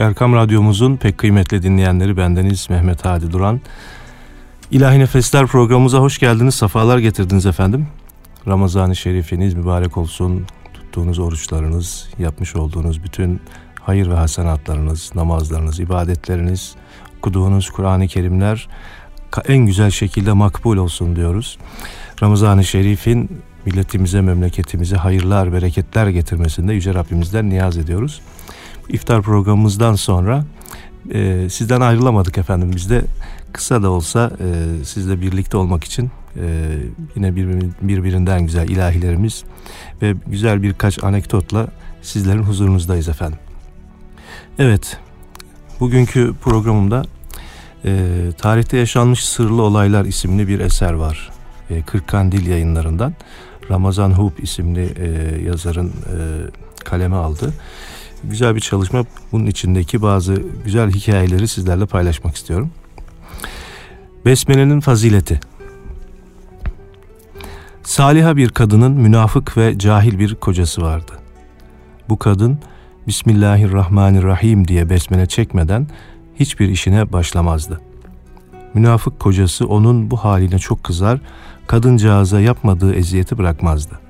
Erkam Radyomuzun pek kıymetli dinleyenleri bendeniz Mehmet Hadi Duran. İlahi Nefesler programımıza hoş geldiniz, sefalar getirdiniz efendim. Ramazan-ı Şerifiniz mübarek olsun. Tuttuğunuz oruçlarınız, yapmış olduğunuz bütün hayır ve hasenatlarınız, namazlarınız, ibadetleriniz, okuduğunuz Kur'an-ı Kerimler en güzel şekilde makbul olsun diyoruz. Ramazan-ı Şerif'in milletimize, memleketimize hayırlar, bereketler getirmesinde Yüce Rabbimizden niyaz ediyoruz. İftar programımızdan sonra e, sizden ayrılamadık efendim. Biz de kısa da olsa e, sizle birlikte olmak için e, yine birbirinden güzel ilahilerimiz ve güzel birkaç anekdotla sizlerin huzurunuzdayız efendim. Evet, bugünkü programımda e, Tarihte Yaşanmış Sırlı Olaylar isimli bir eser var. E, Kırkandil yayınlarından Ramazan Hub isimli e, yazarın e, kaleme aldı. Güzel bir çalışma. Bunun içindeki bazı güzel hikayeleri sizlerle paylaşmak istiyorum. Besmele'nin fazileti. Saliha bir kadının münafık ve cahil bir kocası vardı. Bu kadın Bismillahirrahmanirrahim diye besmele çekmeden hiçbir işine başlamazdı. Münafık kocası onun bu haline çok kızar, kadıncağıza yapmadığı eziyeti bırakmazdı.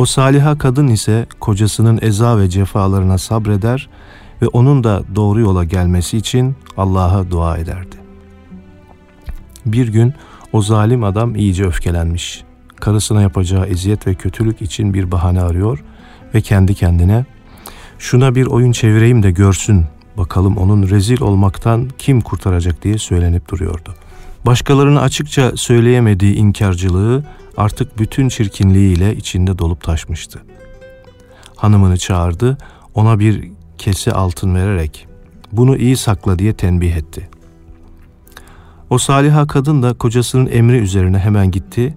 O saliha kadın ise kocasının eza ve cefalarına sabreder ve onun da doğru yola gelmesi için Allah'a dua ederdi. Bir gün o zalim adam iyice öfkelenmiş. Karısına yapacağı eziyet ve kötülük için bir bahane arıyor ve kendi kendine şuna bir oyun çevireyim de görsün bakalım onun rezil olmaktan kim kurtaracak diye söylenip duruyordu. Başkalarına açıkça söyleyemediği inkarcılığı artık bütün çirkinliğiyle içinde dolup taşmıştı. Hanımını çağırdı, ona bir kese altın vererek bunu iyi sakla diye tenbih etti. O saliha kadın da kocasının emri üzerine hemen gitti,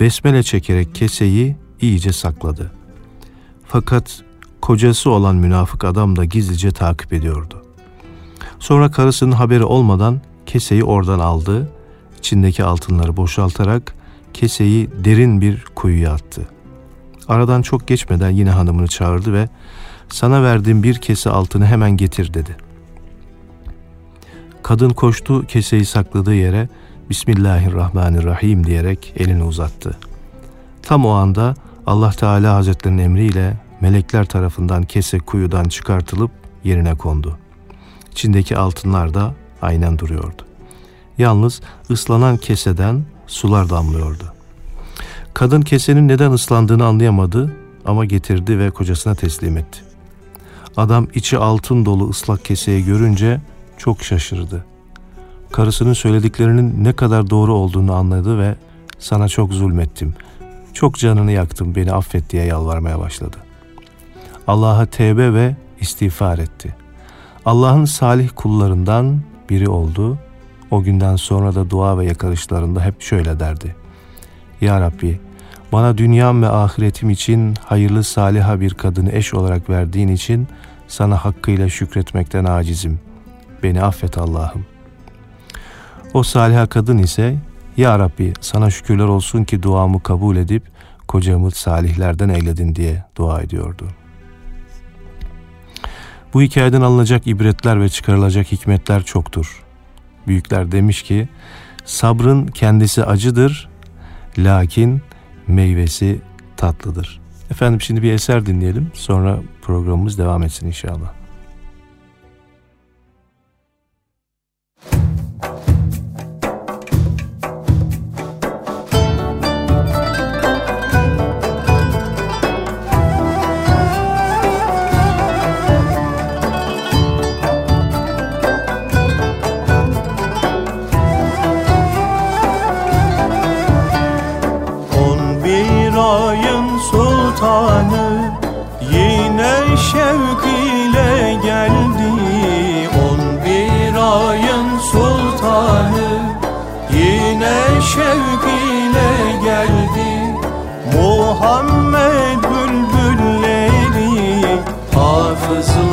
besmele çekerek keseyi iyice sakladı. Fakat kocası olan münafık adam da gizlice takip ediyordu. Sonra karısının haberi olmadan keseyi oradan aldı, içindeki altınları boşaltarak keseyi derin bir kuyuya attı. Aradan çok geçmeden yine hanımını çağırdı ve sana verdiğim bir kese altını hemen getir dedi. Kadın koştu keseyi sakladığı yere Bismillahirrahmanirrahim diyerek elini uzattı. Tam o anda Allah Teala Hazretlerinin emriyle melekler tarafından kese kuyudan çıkartılıp yerine kondu. İçindeki altınlar da aynen duruyordu. Yalnız ıslanan keseden sular damlıyordu. Kadın kesenin neden ıslandığını anlayamadı ama getirdi ve kocasına teslim etti. Adam içi altın dolu ıslak keseyi görünce çok şaşırdı. Karısının söylediklerinin ne kadar doğru olduğunu anladı ve sana çok zulmettim. Çok canını yaktım beni affet diye yalvarmaya başladı. Allah'a tevbe ve istiğfar etti. Allah'ın salih kullarından biri oldu o günden sonra da dua ve yakarışlarında hep şöyle derdi. Ya Rabbi bana dünyam ve ahiretim için hayırlı saliha bir kadını eş olarak verdiğin için sana hakkıyla şükretmekten acizim. Beni affet Allah'ım. O saliha kadın ise Ya Rabbi sana şükürler olsun ki duamı kabul edip kocamı salihlerden eyledin diye dua ediyordu. Bu hikayeden alınacak ibretler ve çıkarılacak hikmetler çoktur. Büyükler demiş ki sabrın kendisi acıdır lakin meyvesi tatlıdır. Efendim şimdi bir eser dinleyelim sonra programımız devam etsin inşallah.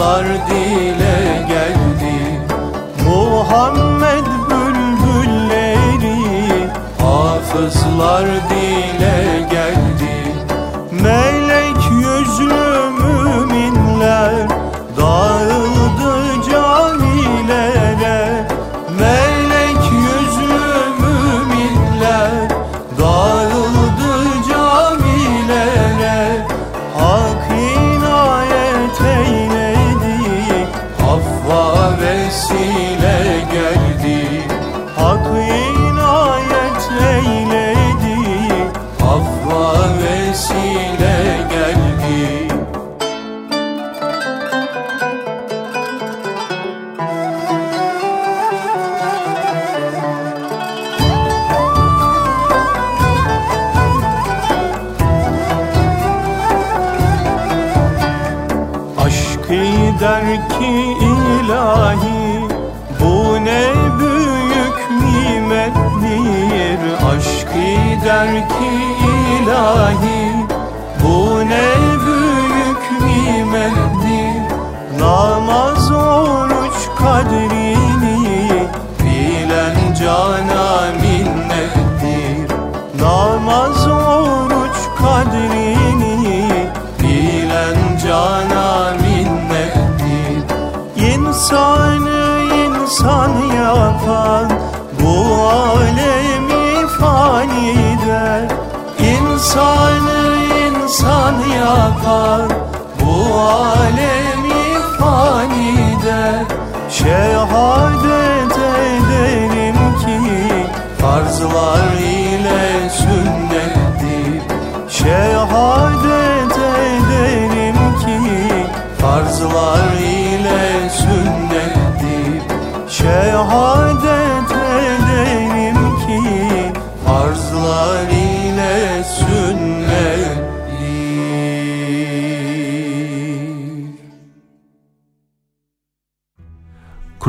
Melek yüzlü müminler dağıldı der ki ilahi Bu ne büyük nimettir Aşkı der ki ilahi Bu ne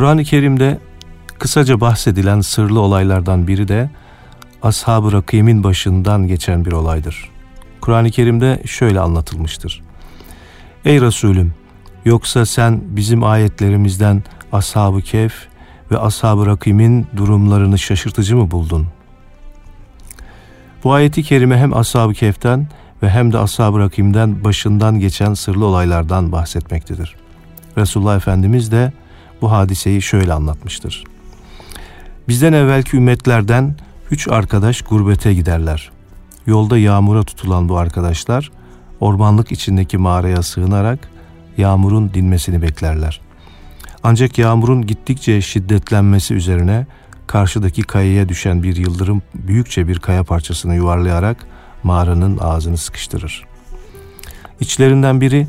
Kur'an-ı Kerim'de kısaca bahsedilen sırlı olaylardan biri de Ashab-ı Rakim'in başından geçen bir olaydır. Kur'an-ı Kerim'de şöyle anlatılmıştır. Ey Resulüm! Yoksa sen bizim ayetlerimizden Ashab-ı Kehf ve Ashab-ı Rakim'in durumlarını şaşırtıcı mı buldun? Bu ayeti kerime hem Ashab-ı Kehf'ten ve hem de Ashab-ı Rakim'den başından geçen sırlı olaylardan bahsetmektedir. Resulullah Efendimiz de bu hadiseyi şöyle anlatmıştır. Bizden evvelki ümmetlerden üç arkadaş gurbete giderler. Yolda yağmura tutulan bu arkadaşlar ormanlık içindeki mağaraya sığınarak yağmurun dinmesini beklerler. Ancak yağmurun gittikçe şiddetlenmesi üzerine karşıdaki kayaya düşen bir yıldırım büyükçe bir kaya parçasını yuvarlayarak mağaranın ağzını sıkıştırır. İçlerinden biri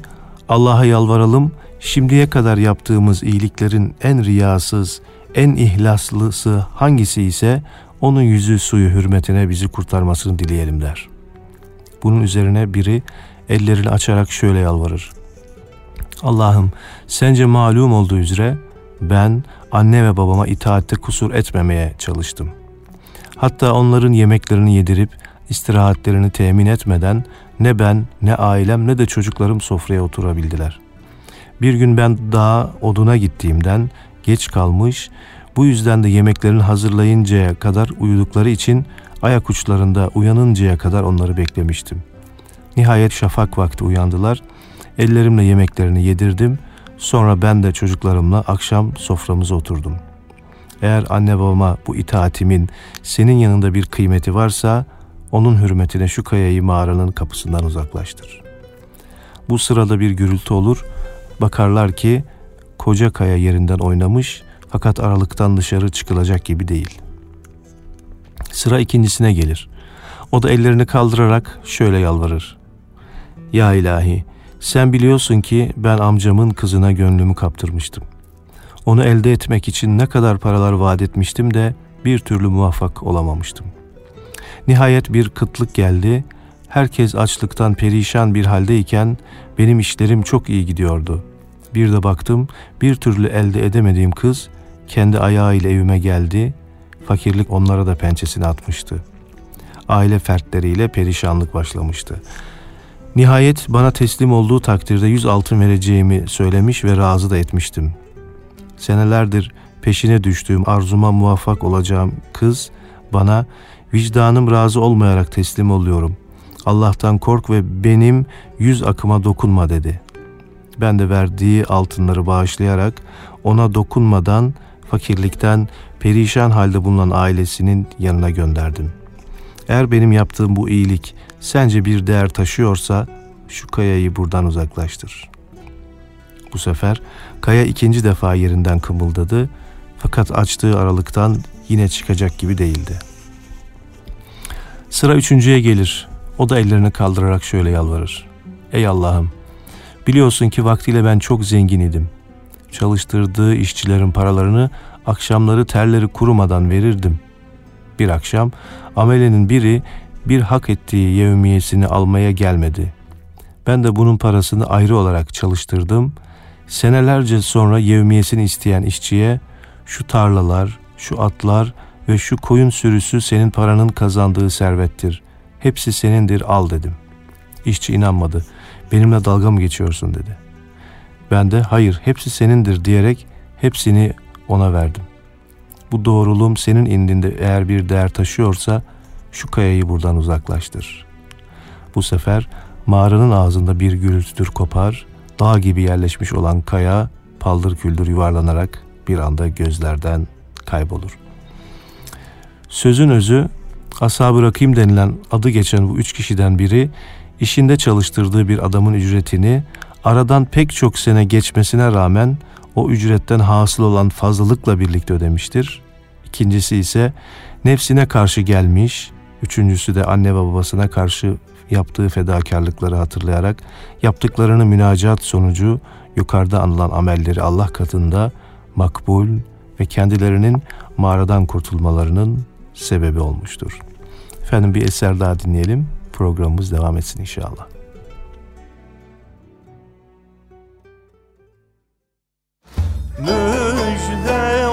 Allah'a yalvaralım şimdiye kadar yaptığımız iyiliklerin en riyasız, en ihlaslısı hangisi ise onun yüzü suyu hürmetine bizi kurtarmasını dileyelim der. Bunun üzerine biri ellerini açarak şöyle yalvarır. Allah'ım sence malum olduğu üzere ben anne ve babama itaatte kusur etmemeye çalıştım. Hatta onların yemeklerini yedirip istirahatlerini temin etmeden ne ben ne ailem ne de çocuklarım sofraya oturabildiler. Bir gün ben dağa oduna gittiğimden geç kalmış, bu yüzden de yemeklerini hazırlayıncaya kadar uyudukları için ayak uçlarında uyanıncaya kadar onları beklemiştim. Nihayet şafak vakti uyandılar. Ellerimle yemeklerini yedirdim. Sonra ben de çocuklarımla akşam soframıza oturdum. Eğer anne babama bu itaatimin senin yanında bir kıymeti varsa onun hürmetine şu kayayı mağaranın kapısından uzaklaştır. Bu sırada bir gürültü olur. Bakarlar ki koca kaya yerinden oynamış fakat aralıktan dışarı çıkılacak gibi değil. Sıra ikincisine gelir. O da ellerini kaldırarak şöyle yalvarır. Ya ilahi sen biliyorsun ki ben amcamın kızına gönlümü kaptırmıştım. Onu elde etmek için ne kadar paralar vaat etmiştim de bir türlü muvaffak olamamıştım. Nihayet bir kıtlık geldi. Herkes açlıktan perişan bir haldeyken benim işlerim çok iyi gidiyordu. Bir de baktım bir türlü elde edemediğim kız kendi ayağıyla evime geldi. Fakirlik onlara da pençesini atmıştı. Aile fertleriyle perişanlık başlamıştı. Nihayet bana teslim olduğu takdirde yüz altın vereceğimi söylemiş ve razı da etmiştim. Senelerdir peşine düştüğüm arzuma muvaffak olacağım kız bana vicdanım razı olmayarak teslim oluyorum. Allah'tan kork ve benim yüz akıma dokunma dedi. Ben de verdiği altınları bağışlayarak ona dokunmadan fakirlikten perişan halde bulunan ailesinin yanına gönderdim. Eğer benim yaptığım bu iyilik sence bir değer taşıyorsa şu kayayı buradan uzaklaştır. Bu sefer kaya ikinci defa yerinden kımıldadı fakat açtığı aralıktan yine çıkacak gibi değildi. Sıra üçüncüye gelir. O da ellerini kaldırarak şöyle yalvarır. Ey Allah'ım biliyorsun ki vaktiyle ben çok zengin idim. Çalıştırdığı işçilerin paralarını akşamları terleri kurumadan verirdim. Bir akşam amelenin biri bir hak ettiği yevmiyesini almaya gelmedi. Ben de bunun parasını ayrı olarak çalıştırdım. Senelerce sonra yevmiyesini isteyen işçiye şu tarlalar, şu atlar ve şu koyun sürüsü senin paranın kazandığı servettir. Hepsi senindir al dedim. İşçi inanmadı. Benimle dalga mı geçiyorsun dedi. Ben de hayır hepsi senindir diyerek hepsini ona verdim. Bu doğruluğum senin indinde eğer bir değer taşıyorsa şu kayayı buradan uzaklaştır. Bu sefer mağaranın ağzında bir gürültüdür kopar, dağ gibi yerleşmiş olan kaya paldır küldür yuvarlanarak bir anda gözlerden kaybolur. Sözün özü Ashab-ı Rakim denilen adı geçen bu üç kişiden biri işinde çalıştırdığı bir adamın ücretini aradan pek çok sene geçmesine rağmen o ücretten hasıl olan fazlalıkla birlikte ödemiştir. İkincisi ise nefsine karşı gelmiş, üçüncüsü de anne ve babasına karşı yaptığı fedakarlıkları hatırlayarak yaptıklarını münacat sonucu yukarıda anılan amelleri Allah katında makbul ve kendilerinin mağaradan kurtulmalarının sebebi olmuştur. Efendim bir eser daha dinleyelim. Programımız devam etsin inşallah. Müjde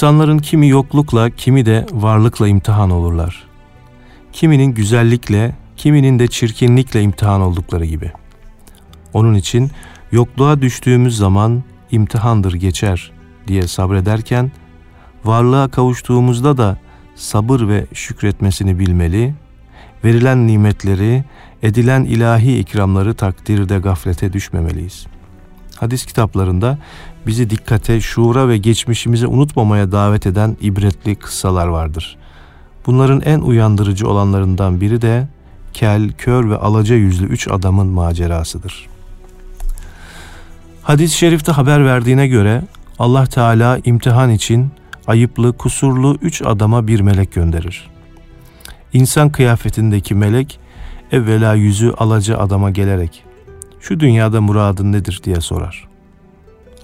İnsanların kimi yoklukla, kimi de varlıkla imtihan olurlar. Kiminin güzellikle, kiminin de çirkinlikle imtihan oldukları gibi. Onun için yokluğa düştüğümüz zaman imtihandır geçer diye sabrederken, varlığa kavuştuğumuzda da sabır ve şükretmesini bilmeli, verilen nimetleri, edilen ilahi ikramları takdirde gaflete düşmemeliyiz. Hadis kitaplarında bizi dikkate, şuura ve geçmişimizi unutmamaya davet eden ibretli kıssalar vardır. Bunların en uyandırıcı olanlarından biri de kel, kör ve alaca yüzlü üç adamın macerasıdır. Hadis-i şerifte haber verdiğine göre Allah Teala imtihan için ayıplı, kusurlu üç adama bir melek gönderir. İnsan kıyafetindeki melek evvela yüzü alaca adama gelerek şu dünyada muradın nedir diye sorar.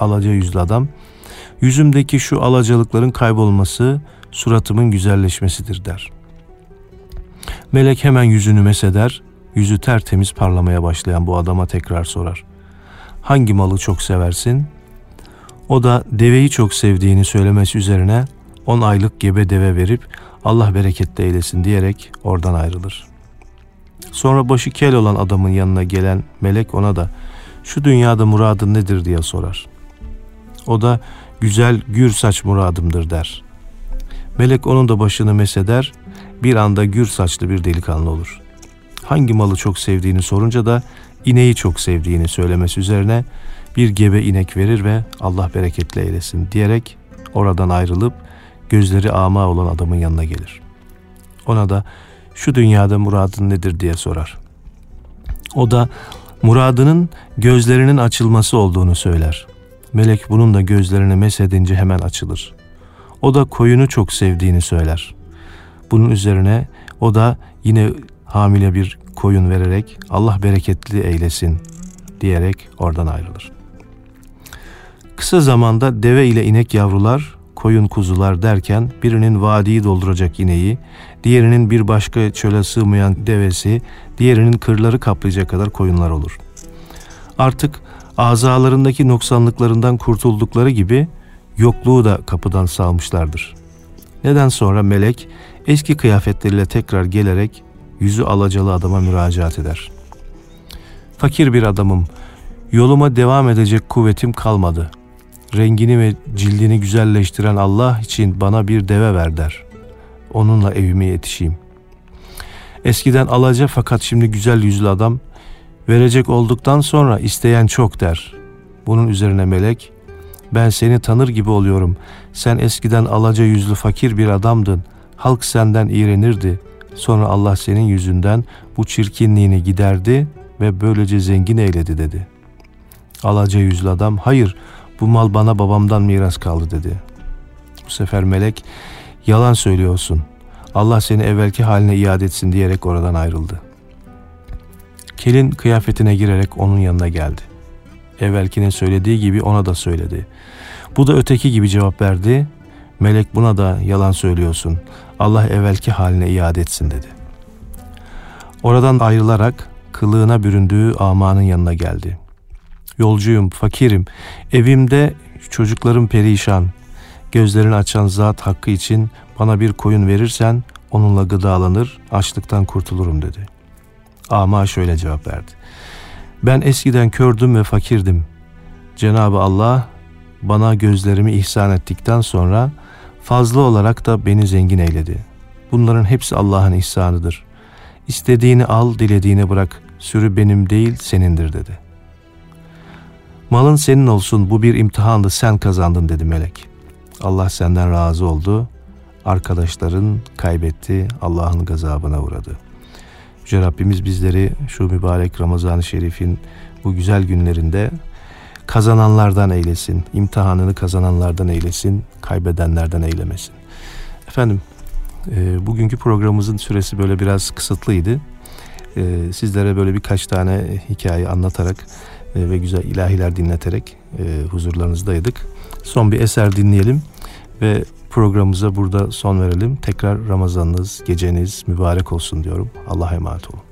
Alaca yüzlü adam, yüzümdeki şu alacalıkların kaybolması, suratımın güzelleşmesidir der. Melek hemen yüzünü meseder, yüzü tertemiz parlamaya başlayan bu adama tekrar sorar. Hangi malı çok seversin? O da deveyi çok sevdiğini söylemesi üzerine 10 aylık gebe deve verip Allah bereketli eylesin diyerek oradan ayrılır. Sonra başı kel olan adamın yanına gelen melek ona da şu dünyada muradın nedir diye sorar. O da güzel gür saç muradımdır der. Melek onun da başını meseder, bir anda gür saçlı bir delikanlı olur. Hangi malı çok sevdiğini sorunca da ineği çok sevdiğini söylemesi üzerine bir gebe inek verir ve Allah bereketli eylesin diyerek oradan ayrılıp gözleri ama olan adamın yanına gelir. Ona da şu dünyada muradın nedir diye sorar. O da muradının gözlerinin açılması olduğunu söyler. Melek bunun da gözlerini mesedince hemen açılır. O da koyunu çok sevdiğini söyler. Bunun üzerine o da yine hamile bir koyun vererek Allah bereketli eylesin diyerek oradan ayrılır. Kısa zamanda deve ile inek yavrular, koyun kuzular derken birinin vadiyi dolduracak ineği, diğerinin bir başka çöle sığmayan devesi, diğerinin kırları kaplayacak kadar koyunlar olur. Artık azalarındaki noksanlıklarından kurtuldukları gibi yokluğu da kapıdan sağmışlardır. Neden sonra melek eski kıyafetleriyle tekrar gelerek yüzü alacalı adama müracaat eder. Fakir bir adamım, yoluma devam edecek kuvvetim kalmadı. Rengini ve cildini güzelleştiren Allah için bana bir deve ver der. Onunla evime yetişeyim. Eskiden alaca fakat şimdi güzel yüzlü adam verecek olduktan sonra isteyen çok der. Bunun üzerine melek ben seni tanır gibi oluyorum. Sen eskiden alaca yüzlü fakir bir adamdın. Halk senden iğrenirdi. Sonra Allah senin yüzünden bu çirkinliğini giderdi ve böylece zengin eyledi dedi. Alaca yüzlü adam hayır bu mal bana babamdan miras kaldı dedi. Bu sefer melek yalan söylüyorsun. Allah seni evvelki haline iade etsin diyerek oradan ayrıldı. Kelin kıyafetine girerek onun yanına geldi. Evvelkinin söylediği gibi ona da söyledi. Bu da öteki gibi cevap verdi. Melek buna da yalan söylüyorsun. Allah evvelki haline iade etsin dedi. Oradan ayrılarak kılığına büründüğü amanın yanına geldi. Yolcuyum, fakirim, evimde çocuklarım perişan. Gözlerini açan zat hakkı için bana bir koyun verirsen onunla gıdalanır, açlıktan kurtulurum dedi. Ama şöyle cevap verdi. Ben eskiden kördüm ve fakirdim. Cenabı Allah bana gözlerimi ihsan ettikten sonra fazla olarak da beni zengin eyledi. Bunların hepsi Allah'ın ihsanıdır. İstediğini al, dilediğini bırak. Sürü benim değil, senindir dedi. Malın senin olsun, bu bir imtihandı, sen kazandın dedi melek. Allah senden razı oldu. Arkadaşların kaybetti, Allah'ın gazabına uğradı. Yüce Rabbimiz bizleri şu mübarek Ramazan-ı Şerif'in bu güzel günlerinde kazananlardan eylesin, imtihanını kazananlardan eylesin, kaybedenlerden eylemesin. Efendim, e, bugünkü programımızın süresi böyle biraz kısıtlıydı. E, sizlere böyle birkaç tane hikaye anlatarak e, ve güzel ilahiler dinleterek e, huzurlarınızdaydık. Son bir eser dinleyelim ve programımıza burada son verelim. Tekrar Ramazanınız, geceniz mübarek olsun diyorum. Allah'a emanet olun.